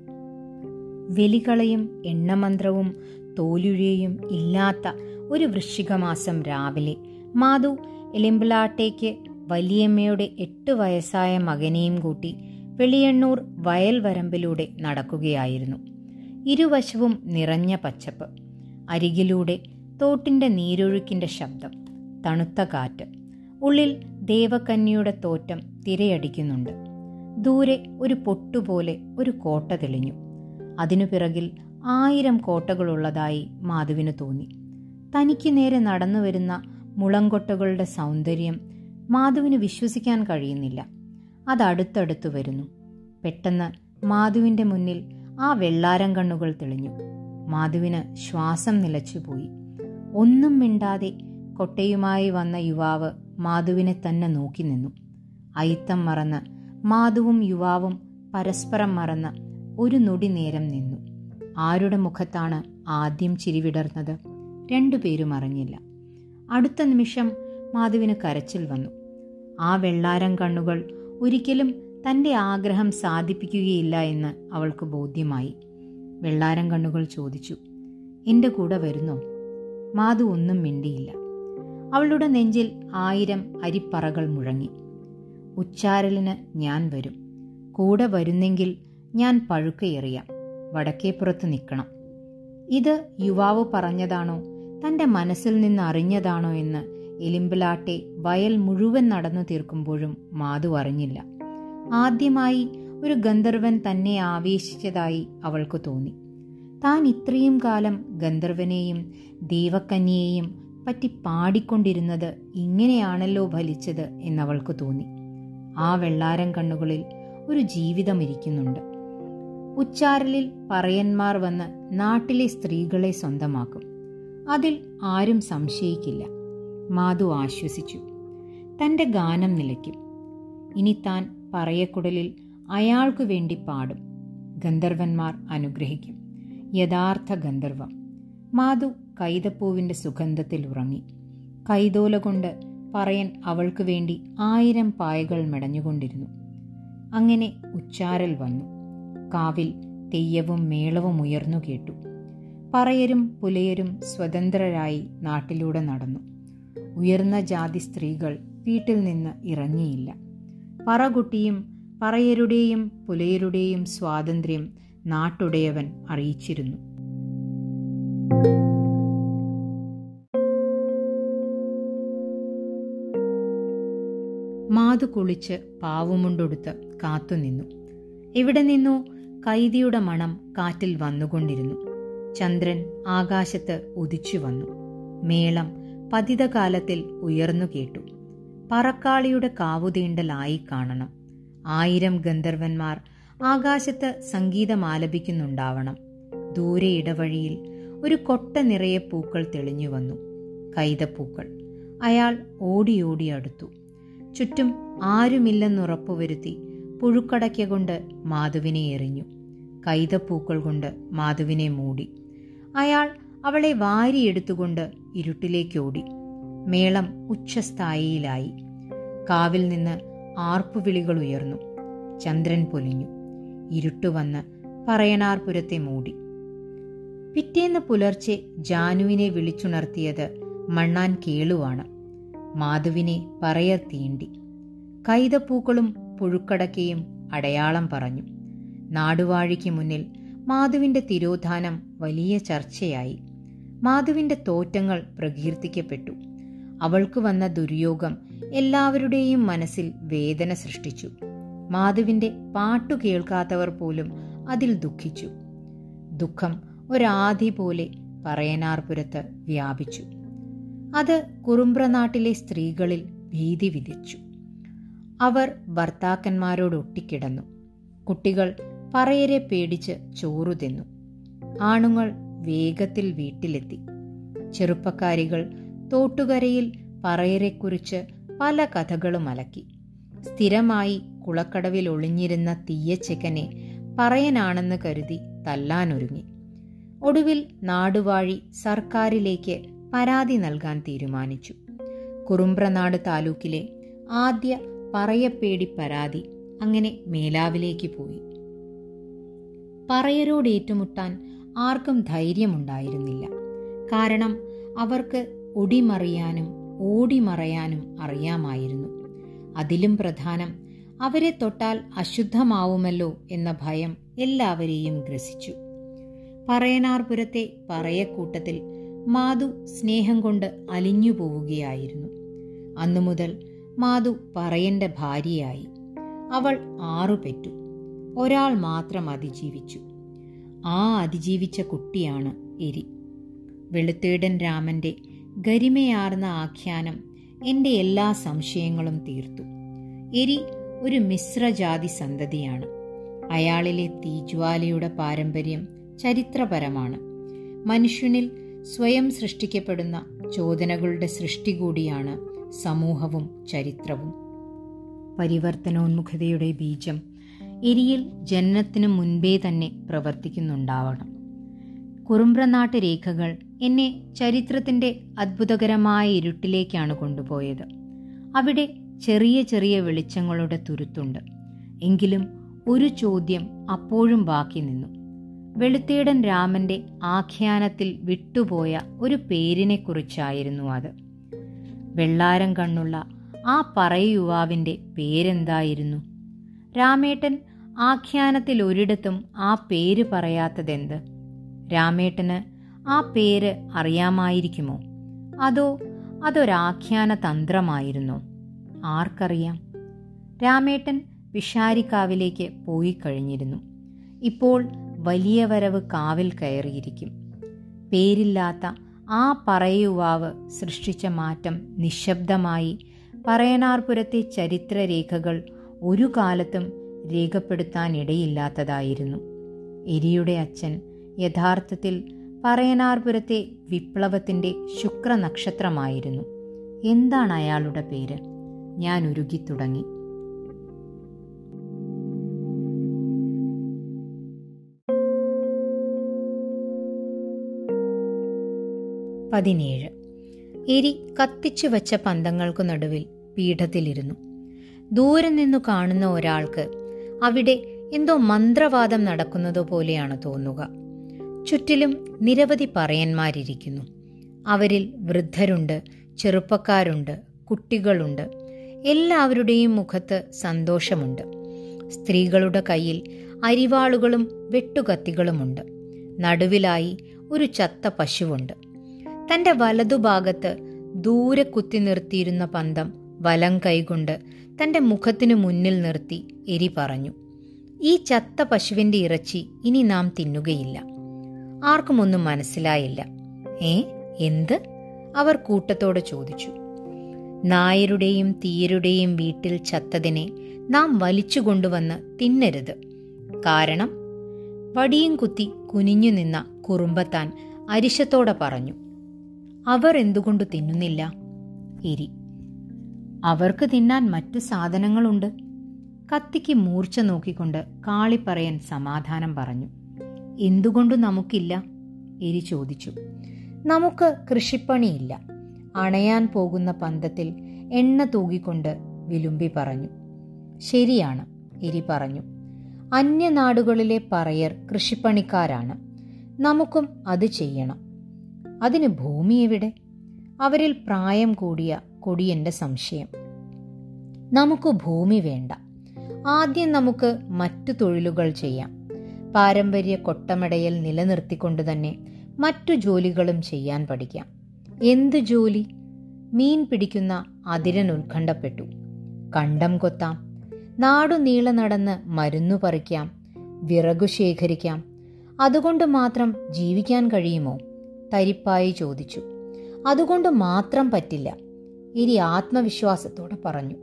A: വെലികളയും എണ്ണമന്ത്രവും തോലുഴയും ഇല്ലാത്ത ഒരു വൃശ്ചികമാസം രാവിലെ മാധു എലിമ്പിളാട്ടേക്ക് വലിയമ്മയുടെ എട്ട് വയസ്സായ മകനെയും കൂട്ടി വെളിയണ്ണൂർ വയൽ വരമ്പിലൂടെ നടക്കുകയായിരുന്നു. ഇരുവശവും നിറഞ്ഞ പച്ചപ്പ്. അരികിലൂടെ തോട്ടിന്റെ നീരൊഴുക്കിന്റെ ശബ്ദം. തണുത്ത കാറ്റ്. ഉള്ളിൽ ദേവകന്യയുടെ തോറ്റം തിരയടിക്കുന്നുണ്ട്. ദൂരെ ഒരു പൊട്ടുപോലെ ഒരു കോട്ട തെളിഞ്ഞു. അതിനു പിറകിൽ ആയിരം കോട്ടകളുള്ളതായി മാധുവിന് തോന്നി. തനിക്ക് നേരെ നടന്നു വരുന്ന മുളങ്കൊട്ടകളുടെ സൗന്ദര്യം മാധുവിന് വിശ്വസിക്കാൻ കഴിയുന്നില്ല. അത് വരുന്നു. പെട്ടെന്ന് മാധുവിന്റെ മുന്നിൽ ആ വെള്ളാരം കണ്ണുകൾ തെളിഞ്ഞു. മാധുവിന് ശ്വാസം നിലച്ചുപോയി. ഒന്നും മിണ്ടാതെ കൊട്ടയുമായി വന്ന യുവാവ് മാധുവിനെ തന്നെ നോക്കി നിന്നു. അയിത്തം മറന്ന് മാധുവും യുവാവും പരസ്പരം മറന്ന് ഒരു നൊടി നേരം നിന്നു. ആരുടെ മുഖത്താണ് ആദ്യം ചിരിവിടർന്നത് രണ്ടുപേരും അറിഞ്ഞില്ല. അടുത്ത നിമിഷം മാധുവിന് കരച്ചിൽ വന്നു. ആ വെള്ളാരം കണ്ണുകൾ ഒരിക്കലും തന്റെ ആഗ്രഹം സാധിപ്പിക്കുകയില്ല എന്ന് അവൾക്ക് ബോധ്യമായി. വെള്ളാരം കണ്ണുകൾ ചോദിച്ചു എന്റെ കൂടെ വരുന്നോ? മാധു ഒന്നും മിണ്ടിയില്ല. അവളുടെ നെഞ്ചിൽ ആയിരം അരിപ്പറകൾ മുഴങ്ങി. ഉച്ചാരലിന് ഞാൻ വരും. കൂടെ വരുന്നെങ്കിൽ ഞാൻ പഴുക്കയേറിയാം വടക്കേപ്പുറത്ത് നിൽക്കണം. ഇത് യുവാവ് പറഞ്ഞതാണോ? തന്റെ മനസ്സിൽ നിന്ന് അറിഞ്ഞതാണോ എന്ന് എലിമ്പിലാട്ടെ വയൽ മുഴുവൻ നടന്നു തീർക്കുമ്പോഴും മാധു അറിഞ്ഞില്ല. ആദ്യമായി ഒരു ഗന്ധർവൻ തന്നെ ആവേശിച്ചതായി അവൾക്ക് തോന്നി. താൻ ഇത്രയും കാലം ഗന്ധർവനെയും ദേവക്കന്യയെയും പറ്റി പാടിക്കൊണ്ടിരുന്നത് ഇങ്ങനെയാണല്ലോ ഫലിച്ചത് എന്നവൾക്ക് തോന്നി. ആ വെള്ളാരം കണ്ണുകളിൽ ഒരു ജീവിതം ഇരിക്കുന്നുണ്ട്. ഉച്ചാരലിൽ പറയന്മാർ വന്ന് നാട്ടിലെ സ്ത്രീകളെ സ്വന്തമാക്കും. അതിൽ ആരും സംശയിക്കില്ല. മാധു ആശ്വസിച്ചു. തന്റെ ഗാനം നിലയ്ക്കും. ഇനി താൻ പറയക്കുടലിൽ അയാൾക്കു വേണ്ടി പാടും. ഗന്ധർവന്മാർ അനുഗ്രഹിക്കും. യഥാർത്ഥ ഗന്ധർവം. മാധു കൈതപ്പൂവിന്റെ സുഗന്ധത്തിൽ ഉറങ്ങി. കൈതോല കൊണ്ട് പറയൻ അവൾക്ക് വേണ്ടി ആയിരം പായകൾ മെടഞ്ഞുകൊണ്ടിരുന്നു. അങ്ങനെ ഉച്ചാരൽ വന്നു. കാവിൽ തെയ്യവും മേളവും ഉയർന്നു കേട്ടു. പറയരും പുലയരും സ്വതന്ത്രരായി നാട്ടിലൂടെ നടന്നു. ഉയർന്ന ജാതി സ്ത്രീകൾ വീട്ടിൽ നിന്ന് ഇറങ്ങിയില്ല. പറകുട്ടിയും പറയരുടെയും പുലയരുടെയും സ്വാതന്ത്ര്യം നാട്ടുടയവൻ അറിയിച്ചിരുന്നു. മാതു കുളിച്ച് പാവുമുണ്ടൊടുത്ത് കാത്തുനിന്നു ഇവിടെ നിന്നു കൈതിയുടെ മണം കാറ്റിൽ വന്നുകൊണ്ടിരുന്നു. ചന്ദ്രൻ ആകാശത്ത് ഉദിച്ചു വന്നു. മേളം പതിതകാലത്തിൽ ഉയർന്നു കേട്ടു. പറക്കാളിയുടെ കാവുതീണ്ടലായി കാണണം. ആയിരം ഗന്ധർവന്മാർ ആകാശത്ത് സംഗീതമാലപിക്കുന്നുണ്ടാവണം ദൂരെ ഇടവഴിയിൽ ഒരു കൊട്ട നിറയെ പൂക്കൾ തെളിഞ്ഞു വന്നു. കൈതപ്പൂക്കൾ. അയാൾ ഓടിയോടി അടുത്തു. ചുറ്റും ആരുമില്ലെന്നുറപ്പുവരുത്തി പുഴുക്കടയ്ക്ക കൊണ്ട് മാധുവിനെ എറിഞ്ഞു. കൈതപ്പൂക്കൾ കൊണ്ട് മാധുവിനെ മൂടി. അയാൾ അവളെ വാരിയെടുത്തുകൊണ്ട് ഇരുട്ടിലേക്കോടി മേളം ഉച്ചസ്ഥായിയിലായി കാവിൽ നിന്ന് ആർപ്പുവിളികൾ ഉയർന്നു. ചന്ദ്രൻ പൊലിഞ്ഞു. ഇരുട്ടുവന്ന് പറയണാർപുരത്തെ മൂടി. പിറ്റേന്ന് പുലർച്ചെ ജാനുവിനെ വിളിച്ചുണർത്തിയത് മണ്ണാൻ കേളുവാണ്. മാധുവിനെ പറയർ തീണ്ടി. കൈതപ്പൂക്കളും പുഴുക്കടക്കയും അടയാളം പറഞ്ഞു. നാടുവാഴിക്ക് മുന്നിൽ മാധുവിന്റെ തിരോധാനം വലിയ ചർച്ചയായി. മാധുവിന്റെ തോറ്റങ്ങൾ പ്രകീർത്തിക്കപ്പെട്ടു. അവൾക്ക് വന്ന ദുര്യോഗം എല്ലാവരുടെയും മനസ്സിൽ വേദന സൃഷ്ടിച്ചു. മാധുവിന്റെ പാട്ടു കേൾക്കാത്തവർ പോലും അതിൽ ദുഃഖിച്ചു. ദുഃഖം ഒരാധി പോലെ പറയനാർപുരത്ത് വ്യാപിച്ചു. അത് കുറുമ്പ്രനാട്ടിലെ സ്ത്രീകളിൽ ഭീതി വിധിച്ചു അവർ ഭർത്താക്കന്മാരോട് ഒട്ടിക്കിടന്നു. കുട്ടികൾ പറയരെ പേടിച്ച് ചോറു തിന്നു. ആണുങ്ങൾ വേഗത്തിൽ വീട്ടിലെത്തി. ചെറുപ്പക്കാരികൾ തോട്ടുകരയിൽ പറയരെക്കുറിച്ച് പല കഥകളും അലക്കി. സ്ഥിരമായി കുളക്കടവിൽ ഒളിഞ്ഞിരുന്ന തീയച്ചെക്കനെ പറയനാണെന്ന് കരുതി തല്ലാനൊരുങ്ങി. ഒടുവിൽ നാടുവാഴി സർക്കാരിലേക്ക് പരാതി നൽകാൻ തീരുമാനിച്ചു. കുറുമ്പ്രനാട് താലൂക്കിലെ ആദ്യ പറയപ്പേടി പരാതി അങ്ങനെ മേലാവിലേക്ക് പോയി. പറയരോട് ഏറ്റുമുട്ടാൻ ആർക്കും ധൈര്യമുണ്ടായിരുന്നില്ല. കാരണം അവർക്ക് ഒടിമറിയാനും ഓടിമറയാനും അറിയാമായിരുന്നു. അതിലും പ്രധാനം അവരെ തൊട്ടാൽ അശുദ്ധമാവുമല്ലോ എന്ന ഭയം എല്ലാവരെയും ഗ്രസിച്ചു. പറയനാർപുരത്തെ പറയക്കൂട്ടത്തിൽ മാധു സ്നേഹം കൊണ്ട് അലിഞ്ഞു പോവുകയായിരുന്നു. അന്നു മുതൽ മാധു പറയന്റെ ഭാര്യയായി. അവൾ ആറു പെറ്റു ഒരാൾ മാത്രം അതിജീവിച്ചു. ആ അതിജീവിച്ച കുട്ടിയാണ് എരി. വെളുത്തേടൻ രാമന്റെ ഗരിമയാർന്ന ആഖ്യാനം എന്റെ എല്ലാ സംശയങ്ങളും തീർത്തു. എരി ഒരു മിശ്രജാതി സന്തതിയാണ്. അയാളിലെ തീജ്വാലയുടെ പാരമ്പര്യം ചരിത്രപരമാണ്. മനുഷ്യനിൽ സ്വയം സൃഷ്ടിക്കപ്പെടുന്ന ചോദനകളുടെ സൃഷ്ടി കൂടിയാണ് സമൂഹവും ചരിത്രവും. പരിവർത്തനോന്മുഖതയുടെ ബീജം എരിയിൽ ജനനത്തിനു മുൻപേ തന്നെ പ്രവർത്തിക്കുന്നുണ്ടാവണം. കുറുമ്പ്രനാട്ട് രേഖകൾ എന്നെ ചരിത്രത്തിന്റെ അത്ഭുതകരമായ ഇരുട്ടിലേക്കാണ് കൊണ്ടുപോയത്. അവിടെ ചെറിയ ചെറിയ വെളിച്ചങ്ങളുടെ തുരുത്തുണ്ട്. എങ്കിലും ഒരു ചോദ്യം അപ്പോഴും ബാക്കി നിന്നു. വെളുത്തേടൻ രാമന്റെ ആഖ്യാനത്തിൽ വിട്ടുപോയ ഒരു പേരിനെക്കുറിച്ചായിരുന്നു അത്. വെള്ളാരം കണ്ണുള്ള ആ പറയുവാവിന്റെ പേരെന്തായിരുന്നു? രാമേട്ടൻ ആഖ്യാനത്തിൽ ഒരിടത്തും ആ പേര് പറയാത്തതെന്ത്? രാമേട്ടന് ആ പേര് അറിയാമായിരിക്കുമോ? അതോ അതൊരാഖ്യാന തന്ത്രമായിരുന്നോ ആർക്കറിയാം? രാമേട്ടൻ വിഷാരിക്കാവിലേക്ക് പോയി കഴിഞ്ഞിരുന്നു ഇപ്പോൾ വലിയ വരവ് കാവിൽ കയറിയിരിക്കും. പേരില്ലാത്ത ആ പറയുവാവ് സൃഷ്ടിച്ച മാറ്റം നിശബ്ദമായി. പറയനാർപുരത്തെ ചരിത്രരേഖകൾ ഒരു കാലത്തും രേഖപ്പെടുത്താനിടയില്ലാത്തതായിരുന്നു. എരിയുടെ അച്ഛൻ യഥാർത്ഥത്തിൽ പറയനാർപുരത്തെ വിപ്ലവത്തിന്റെ ശുക്രനക്ഷത്രമായിരുന്നു. എന്താണ് അയാളുടെ പേര്? ഞാൻ ഉരുകിത്തുടങ്ങി. പതിനേഴ്. എരി കത്തിച്ചു വച്ച പന്തങ്ങൾക്കു നടുവിൽ പീഠത്തിലിരുന്നു. ദൂരെ നിന്നു കാണുന്ന ഒരാൾക്ക് അവിടെ എന്തോ മന്ത്രവാദം നടക്കുന്നതോ പോലെയാണ് തോന്നുക. ചുറ്റിലും നിരവധി പറയന്മാരിരിക്കുന്നു. അവരിൽ വൃദ്ധരുണ്ട് ചെറുപ്പക്കാരുണ്ട് കുട്ടികളുണ്ട്. എല്ലാവരുടെയും മുഖത്ത് സന്തോഷമുണ്ട്. സ്ത്രീകളുടെ കയ്യിൽ അരിവാളുകളും വെട്ടുകത്തികളുമുണ്ട്. നടുവിലായി ഒരു ചത്ത പശുവുണ്ട്. തന്റെ വലതുഭാഗത്ത് ദൂരെ കുത്തി നിർത്തിയിരുന്ന പന്തം വലം കൈകൊണ്ട് തന്റെ മുഖത്തിനു മുന്നിൽ നിർത്തി എരി പറഞ്ഞു ഈ ചത്ത പശുവിന്റെ ഇറച്ചി ഇനി നാം തിന്നുകയില്ല. ആർക്കും ഒന്നും മനസ്സിലായില്ല. ഏ എന്ത്? അവർ കൂട്ടത്തോടെ ചോദിച്ചു. നായരുടെയും തീയരുടെയും വീട്ടിൽ ചത്തതിനെ നാം വലിച്ചു കൊണ്ടുവന്ന് തിന്നരുത്. കാരണം? വടിയും കുത്തി കുനിഞ്ഞു നിന്ന കുറുമ്പത്താൻ അരിശത്തോടെ പറഞ്ഞു അവർ എന്തുകൊണ്ട് തിന്നുന്നില്ല? എരി അവർക്ക് തിന്നാൻ മറ്റു സാധനങ്ങളുണ്ട്. കത്തിക്ക് മൂർച്ച നോക്കിക്കൊണ്ട് കാളിപ്പറയൻ സമാധാനം പറഞ്ഞു. എന്തുകൊണ്ട് നമുക്കില്ല? എരി ചോദിച്ചു. നമുക്ക് കൃഷിപ്പണിയില്ല. അണയാൻ പോകുന്ന പന്തത്തിൽ എണ്ണ തൂകിക്കൊണ്ട് വിലുമ്പി പറഞ്ഞു. ശരിയാണ് എരി പറഞ്ഞു. അന്യനാടുകളിലെ പറയർ കൃഷിപ്പണിക്കാരാണ്. നമുക്കും അത് ചെയ്യണം. അതിന് ഭൂമി എവിടെ? അവരിൽ പ്രായം കൂടിയ കൊടിയന്റെ സംശയം. നമുക്ക് ഭൂമി വേണ്ട. ആദ്യം നമുക്ക് മറ്റു തൊഴിലുകൾ ചെയ്യാം. പാരമ്പര്യ കൊട്ടമടയിൽ നിലനിർത്തിക്കൊണ്ട് തന്നെ മറ്റു ജോലികളും ചെയ്യാൻ പഠിക്കാം. എന്ത് ജോലി? മീൻ പിടിക്കുന്ന അതിരൻ ഉത്കണ്ഠപ്പെട്ടു. കണ്ടം കൊത്താം. നാടു നീളെ നടന്ന് മരുന്നു പറിക്കാം. വിറകു ശേഖരിക്കാം. അതുകൊണ്ട് മാത്രം ജീവിക്കാൻ കഴിയുമോ? തരിപ്പായി ചോദിച്ചു. അതുകൊണ്ട് മാത്രം പറ്റില്ല. ഇരി ആത്മവിശ്വാസത്തോടെ പറഞ്ഞു.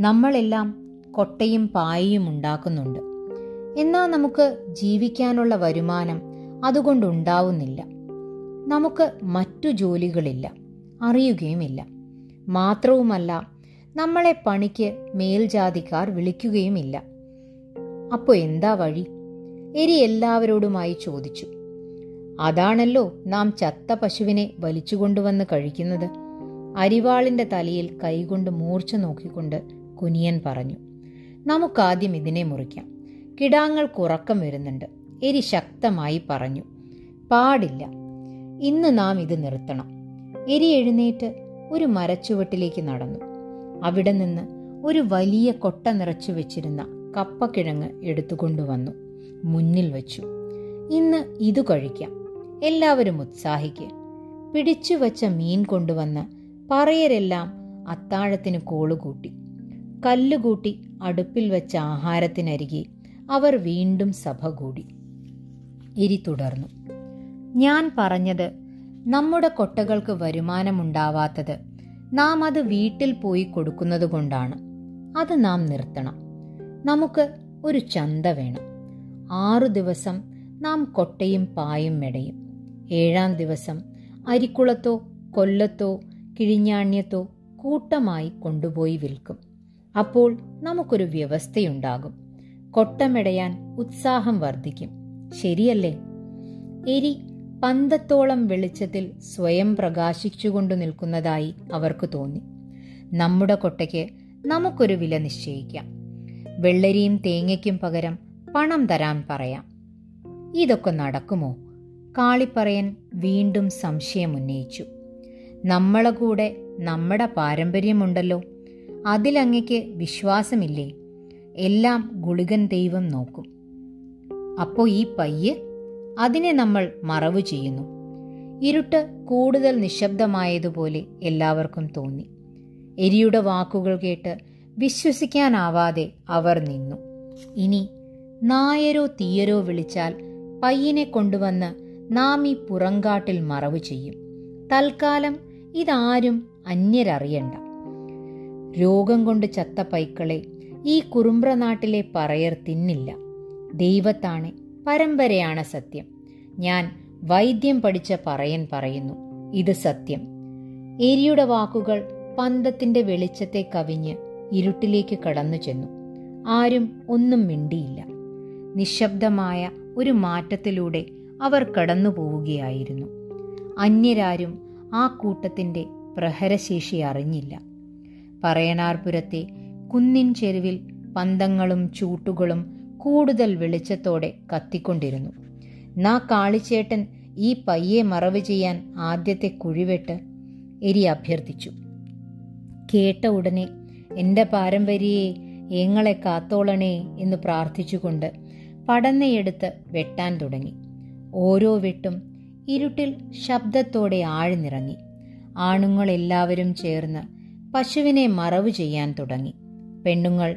A: നമ്മളെല്ലാം കൊട്ടയും പായയും ഉണ്ടാക്കുന്നുണ്ട്. എന്നാൽ നമുക്ക് ജീവിക്കാനുള്ള വരുമാനം അതുകൊണ്ടുണ്ടാവുന്നില്ല. നമുക്ക് മറ്റു ജോലികളില്ല. അറിയുകയുമില്ല. മാത്രവുമല്ല നമ്മളെ പണിക്ക് മേൽജാതിക്കാർ വിളിക്കുകയുമില്ല. അപ്പോൾ എന്താ വഴി? എരി എല്ലാവരോടുമായി ചോദിച്ചു. അതാണല്ലോ നാം ചത്ത പശുവിനെ വലിച്ചുകൊണ്ടുവന്ന് കഴിക്കുന്നത്. അരിവാളിന്റെ തലയിൽ കൈകൊണ്ട് മൂർച്ച നോക്കിക്കൊണ്ട് കുനിയൻ പറഞ്ഞു നമുക്കാദ്യം ഇതിനെ മുറിക്കാം. കിടാങ്ങൾ കുറക്കം വരുന്നുണ്ട്. എരി ശക്തമായി പറഞ്ഞു പാടില്ല. ഇന്ന് നാം ഇത് നിർത്തണം. എരി എഴുന്നേറ്റ് ഒരു മരച്ചുവട്ടിലേക്ക് നടന്നു. അവിടെ നിന്ന് ഒരു വലിയ കൊട്ട നിറച്ചു വെച്ചിരുന്ന കപ്പക്കിഴങ്ങ് എടുത്തുകൊണ്ടുവന്നു. മുന്നിൽ വച്ചു ഇന്ന് ഇത് കഴിക്കാം. എല്ലാവരും ഉത്സാഹിക്കുക പിടിച്ചു വച്ച മീൻ കൊണ്ടുവന്ന് പറയരെല്ലാം അത്താഴത്തിന് കോളുകൂട്ടി കല്ലുകൂട്ടി അടുപ്പിൽ വെച്ച ആഹാരത്തിനരികെ അവർ വീണ്ടും സഭ കൂടി. ഇരി തുടർന്നു. ഞാൻ പറഞ്ഞത് നമ്മുടെ കൊട്ടകൾക്ക് വരുമാനമുണ്ടാവാത്തത് നാം അത് വീട്ടിൽ പോയി കൊടുക്കുന്നത് കൊണ്ടാണ്. അത് നാം നിർത്തണം. നമുക്ക് ഒരു ചന്ത വേണം. ആറു ദിവസം നാം കൊട്ടയും പായും മെടയും. ഏഴാം ദിവസം അരിക്കുളത്തോ കൊല്ലത്തോ കിഴിഞ്ഞാണ്യത്തോ കൂട്ടമായി കൊണ്ടുപോയി വിൽക്കും. അപ്പോൾ നമുക്കൊരു വ്യവസ്ഥയുണ്ടാകും. കൊട്ടമെടയാൻ ഉത്സാഹം വർദ്ധിക്കും. ശരിയല്ലേ? എരി പന്തത്തോളം വെളിച്ചത്തിൽ സ്വയം പ്രകാശിച്ചുകൊണ്ടു നിൽക്കുന്നതായി അവർക്ക് തോന്നി. നമ്മുടെ കൊട്ടയ്ക്ക് നമുക്കൊരു വില നിശ്ചയിക്കാം. വെള്ളരിയും തേങ്ങയ്ക്കും പകരം പണം തരാൻ പറയാം. ഇതൊക്കെ നടക്കുമോ? കാളിപ്പറയൻ വീണ്ടും സംശയമുന്നയിച്ചു നമ്മളെ കൂടെ നമ്മുടെ പാരമ്പര്യമുണ്ടല്ലോ. അതിലങ്ങയ്ക്ക് വിശ്വാസമില്ലേ? എല്ലാം ഗുളികൻ ദൈവം നോക്കും. അപ്പോ ഈ പയ്യ് അതിനെ നമ്മൾ മറവു ചെയ്യുന്നു. ഇരുട്ട് കൂടുതൽ നിശബ്ദമായതുപോലെ എല്ലാവർക്കും തോന്നി. എരിയുടെ വാക്കുകൾ കേട്ട് വിശ്വസിക്കാനാവാതെ അവർ നിന്നു. ഇനി നായരോ തീയരോ വിളിച്ചാൽ പയ്യനെ കൊണ്ടുവന്ന് നാം ഈ പുറങ്കാട്ടിൽ മറവ് ചെയ്യും. തൽക്കാലം ഇതാരും അന്യരറിയണ്ട. രോഗം കൊണ്ട് ചത്ത പൈക്കളെ ഈ കുറുമ്പ്രനാട്ടിലെ പറയർ തിന്നില്ല. ദൈവത്താണ് പരമ്പരയാണ് സത്യം. ഞാൻ വൈദ്യം പഠിച്ച പറയൻ പറയുന്നു ഇത് സത്യം. എരിയുടെ വാക്കുകൾ പന്തത്തിന്റെ വെളിച്ചത്തെ കവിഞ്ഞ് ഇരുട്ടിലേക്ക് കടന്നു ചെന്നു. ആരും ഒന്നും മിണ്ടിയില്ല. നിശബ്ദമായ ഒരു മാറ്റത്തിലൂടെ അവർ കടന്നു പോവുകയായിരുന്നു അന്യരാരും ആ കൂട്ടത്തിന്റെ പ്രഹരശേഷി അറിഞ്ഞില്ല. പറയണാർപുരത്തെ കുന്നിൻ ചെരുവിൽ പന്തങ്ങളും ചൂട്ടുകളും കൂടുതൽ വെളിച്ചത്തോടെ കത്തിക്കൊണ്ടിരുന്നു. നാ കാളിച്ചേട്ടൻ ഈ പയ്യെ മറവ് ചെയ്യാൻ ആദ്യത്തെ കുഴിവെട്ട് എരി അഭ്യർത്ഥിച്ചു. കേട്ട ഉടനെ എന്റെ പാരമ്പര്യയെ ഏങ്ങളെ കാത്തോളണേ എന്ന് പ്രാർത്ഥിച്ചുകൊണ്ട് പടന്നയെടുത്ത് വെട്ടാൻ തുടങ്ങി. ഓരോ വെട്ടും ഇരുട്ടിൽ ശബ്ദത്തോടെ ആഴ്ന്നിറങ്ങി. ആണുങ്ങളെല്ലാവരും ചേർന്ന് പശുവിനെ മറവു ചെയ്യാൻ തുടങ്ങി. പെണ്ണുങ്ങൾ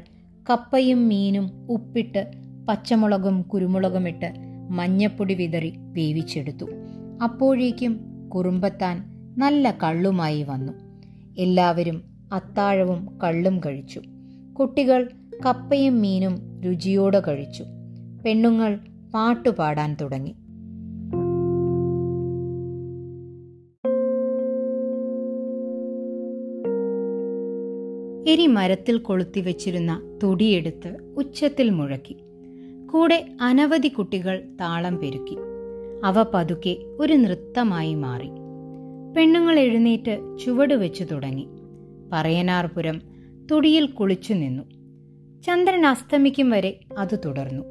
A: കപ്പയും മീനും ഉപ്പിട്ട് പച്ചമുളകും കുരുമുളകുമിട്ട് മഞ്ഞപ്പൊടി വിതറി വേവിച്ചെടുത്തു. അപ്പോഴേക്കും കുറുമ്പത്താൻ നല്ല കള്ളുമായി വന്നു. എല്ലാവരും അത്താഴവും കള്ളും കഴിച്ചു. കുട്ടികൾ കപ്പയും മീനും രുചിയോടെ കഴിച്ചു. പെണ്ണുങ്ങൾ പാട്ടുപാടാൻ തുടങ്ങി. എരി മരത്തിൽ കൊളുത്തി വെച്ചിരുന്ന തൊടിയെടുത്ത് ഉച്ചത്തിൽ മുഴക്കി. കൂടെ അനവധി കുട്ടികൾ താളം പെരുക്കി. അവ പതുക്കെ ഒരു നൃത്തമായി മാറി. പെണ്ണുങ്ങൾ എഴുന്നേറ്റ് ചുവട് വെച്ചു തുടങ്ങി. പറയനാർപുരം തൊടിയിൽ കുളിച്ചു നിന്നു. ചന്ദ്രൻ അസ്തമിക്കും വരെ അത് തുടർന്നു.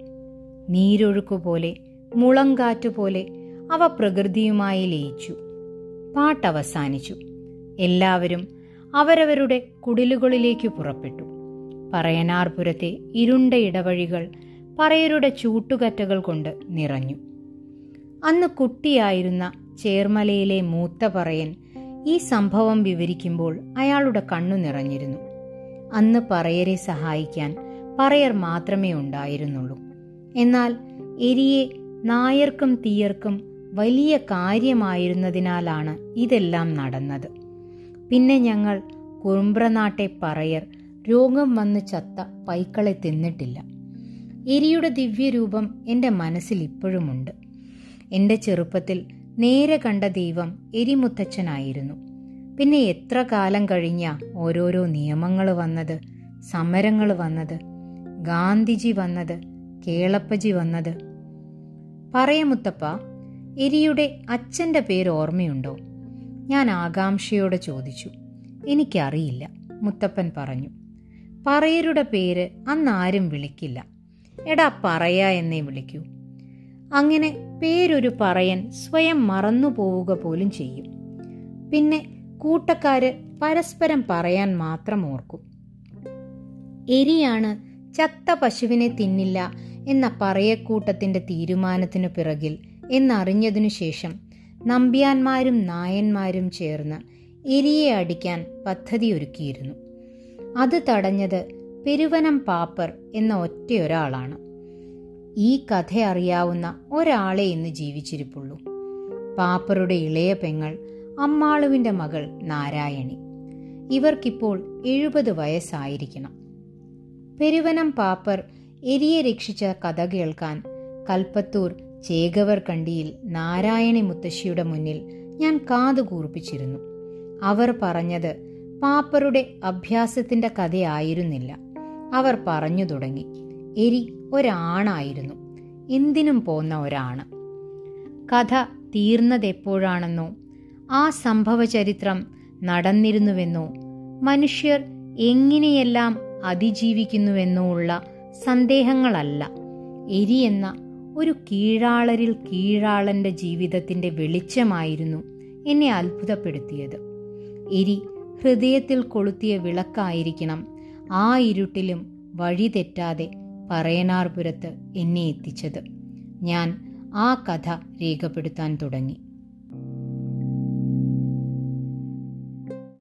A: നീരൊഴുക്കുപോലെ മുളങ്കാറ്റുപോലെ അവ പ്രകൃതിയുമായി ലയിച്ചു. പാട്ടവസാനിച്ചു. എല്ലാവരും അവരവരുടെ കുടിലുകളിലേക്ക് പുറപ്പെട്ടു. പറയനാർപുരത്തെ ഇരുണ്ട ഇടവഴികൾ പറയരുടെ ചൂട്ടുകറ്റകൾ കൊണ്ട് നിറഞ്ഞു. അന്ന് കുട്ടിയായിരുന്ന ചേർമലയിലെ മൂത്ത പറയൻ ഈ സംഭവം വിവരിക്കുമ്പോൾ അയാളുടെ കണ്ണു നിറഞ്ഞിരുന്നു. അന്ന് പറയരെ സഹായിക്കാൻ പറയർ മാത്രമേ ഉണ്ടായിരുന്നുള്ളൂ. എന്നാൽ എരിയെ നായർക്കും തീയർക്കും വലിയ കാര്യമായിരുന്നതിനാലാണ് ഇതെല്ലാം നടന്നത്. പിന്നെ ഞങ്ങൾ കുറുമ്പ്രനാട്ടെ പറയർ. രോഗം വന്ന് ചത്ത പൈക്കളെ തിന്നിട്ടില്ല. എരിയുടെ ദിവ്യരൂപം എന്റെ മനസ്സിൽ ഇപ്പോഴുമുണ്ട്. എന്റെ ചെറുപ്പത്തിൽ നേരെ കണ്ട ദൈവം എരിമുത്തച്ഛനായിരുന്നു. പിന്നെ എത്ര കാലം കഴിഞ്ഞ ഓരോരോ നിയമങ്ങൾ വന്നത് സമരങ്ങൾ വന്നത് ഗാന്ധിജി വന്നത് കേളപ്പജി വന്നത്. പറയമുത്തപ്പ എരിയുടെ അച്ഛന്റെ പേര് ഓർമ്മയുണ്ടോ? ഞാൻ ആകാംക്ഷയോടെ ചോദിച്ചു. എനിക്കറിയില്ല മുത്തപ്പൻ പറഞ്ഞു. പറയരുടെ പേര് അന്നാരും വിളിക്കില്ല. എടാ പറയ എന്നേ വിളിക്കൂ. അങ്ങനെ പേരൊരു പറയൻ സ്വയം മറന്നു പോവുക പോലും ചെയ്യും. പിന്നെ കൂട്ടക്കാര് പരസ്പരം പറയാൻ മാത്രം ഓർക്കും. എരിയാണ് ചത്ത പശുവിനെ തിന്നില്ല എന്ന പറയക്കൂട്ടത്തിന്റെ തീരുമാനത്തിനു പിറകിൽ എന്നറിഞ്ഞതിനു ശേഷം നമ്പ്യാന്മാരും നായന്മാരും ചേർന്ന് എരിയെ അടിക്കാൻ പദ്ധതിയൊരുക്കിയിരുന്നു. അത് തടഞ്ഞത് പെരുവനം പാപ്പർ എന്ന ഒറ്റയൊരാളാണ്. ഈ കഥ അറിയാവുന്ന ഒരാളെ ഇന്ന് ജീവിച്ചിരിപ്പുള്ളൂ. പാപ്പറുടെ ഇളയ പെങ്ങൾ അമ്മാളുവിന്റെ മകൾ നാരായണി. ഇവർക്കിപ്പോൾ എഴുപത് വയസ്സായിരിക്കണം. പെരുവനം പാപ്പർ എരിയെ രക്ഷിച്ച കഥ കേൾക്കാൻ കൽപ്പത്തൂർ ചേകവർ കണ്ടിയിൽ നാരായണി മുത്തശ്ശിയുടെ മുന്നിൽ ഞാൻ കാതു കൂർപ്പിച്ചിരുന്നു. അവർ പറഞ്ഞത് പാപ്പറുടെ അഭ്യാസത്തിന്റെ കഥയായിരുന്നില്ല. അവർ പറഞ്ഞു തുടങ്ങി. എരി ഒരാണായിരുന്നു. എന്തിനും പോന്ന ഒരാണ്. കഥ തീർന്നതെപ്പോഴാണെന്നോ ആ സംഭവചരിത്രം നടന്നിരുന്നുവെന്നോ മനുഷ്യർ എങ്ങനെയെല്ലാം അതിജീവിക്കുന്നുവെന്നോ ഉള്ള സന്ദേഹങ്ങളല്ല. എരി എന്ന ഒരു കീഴാളരിൽ കീഴാളന്റെ ജീവിതത്തിന്റെ വെളിച്ചമായിരുന്നു എന്നെ അത്ഭുതപ്പെടുത്തിയത്. എരി ഹൃദയത്തിൽ കൊളുത്തിയ വിളക്കായിരിക്കണം. ആ ഇരുട്ടിലും വഴി തെറ്റാതെ പറയനാർപുരത്ത് എന്നെ എത്തിച്ചത്. ഞാൻ ആ കഥ രേഖപ്പെടുത്താൻ തുടങ്ങി.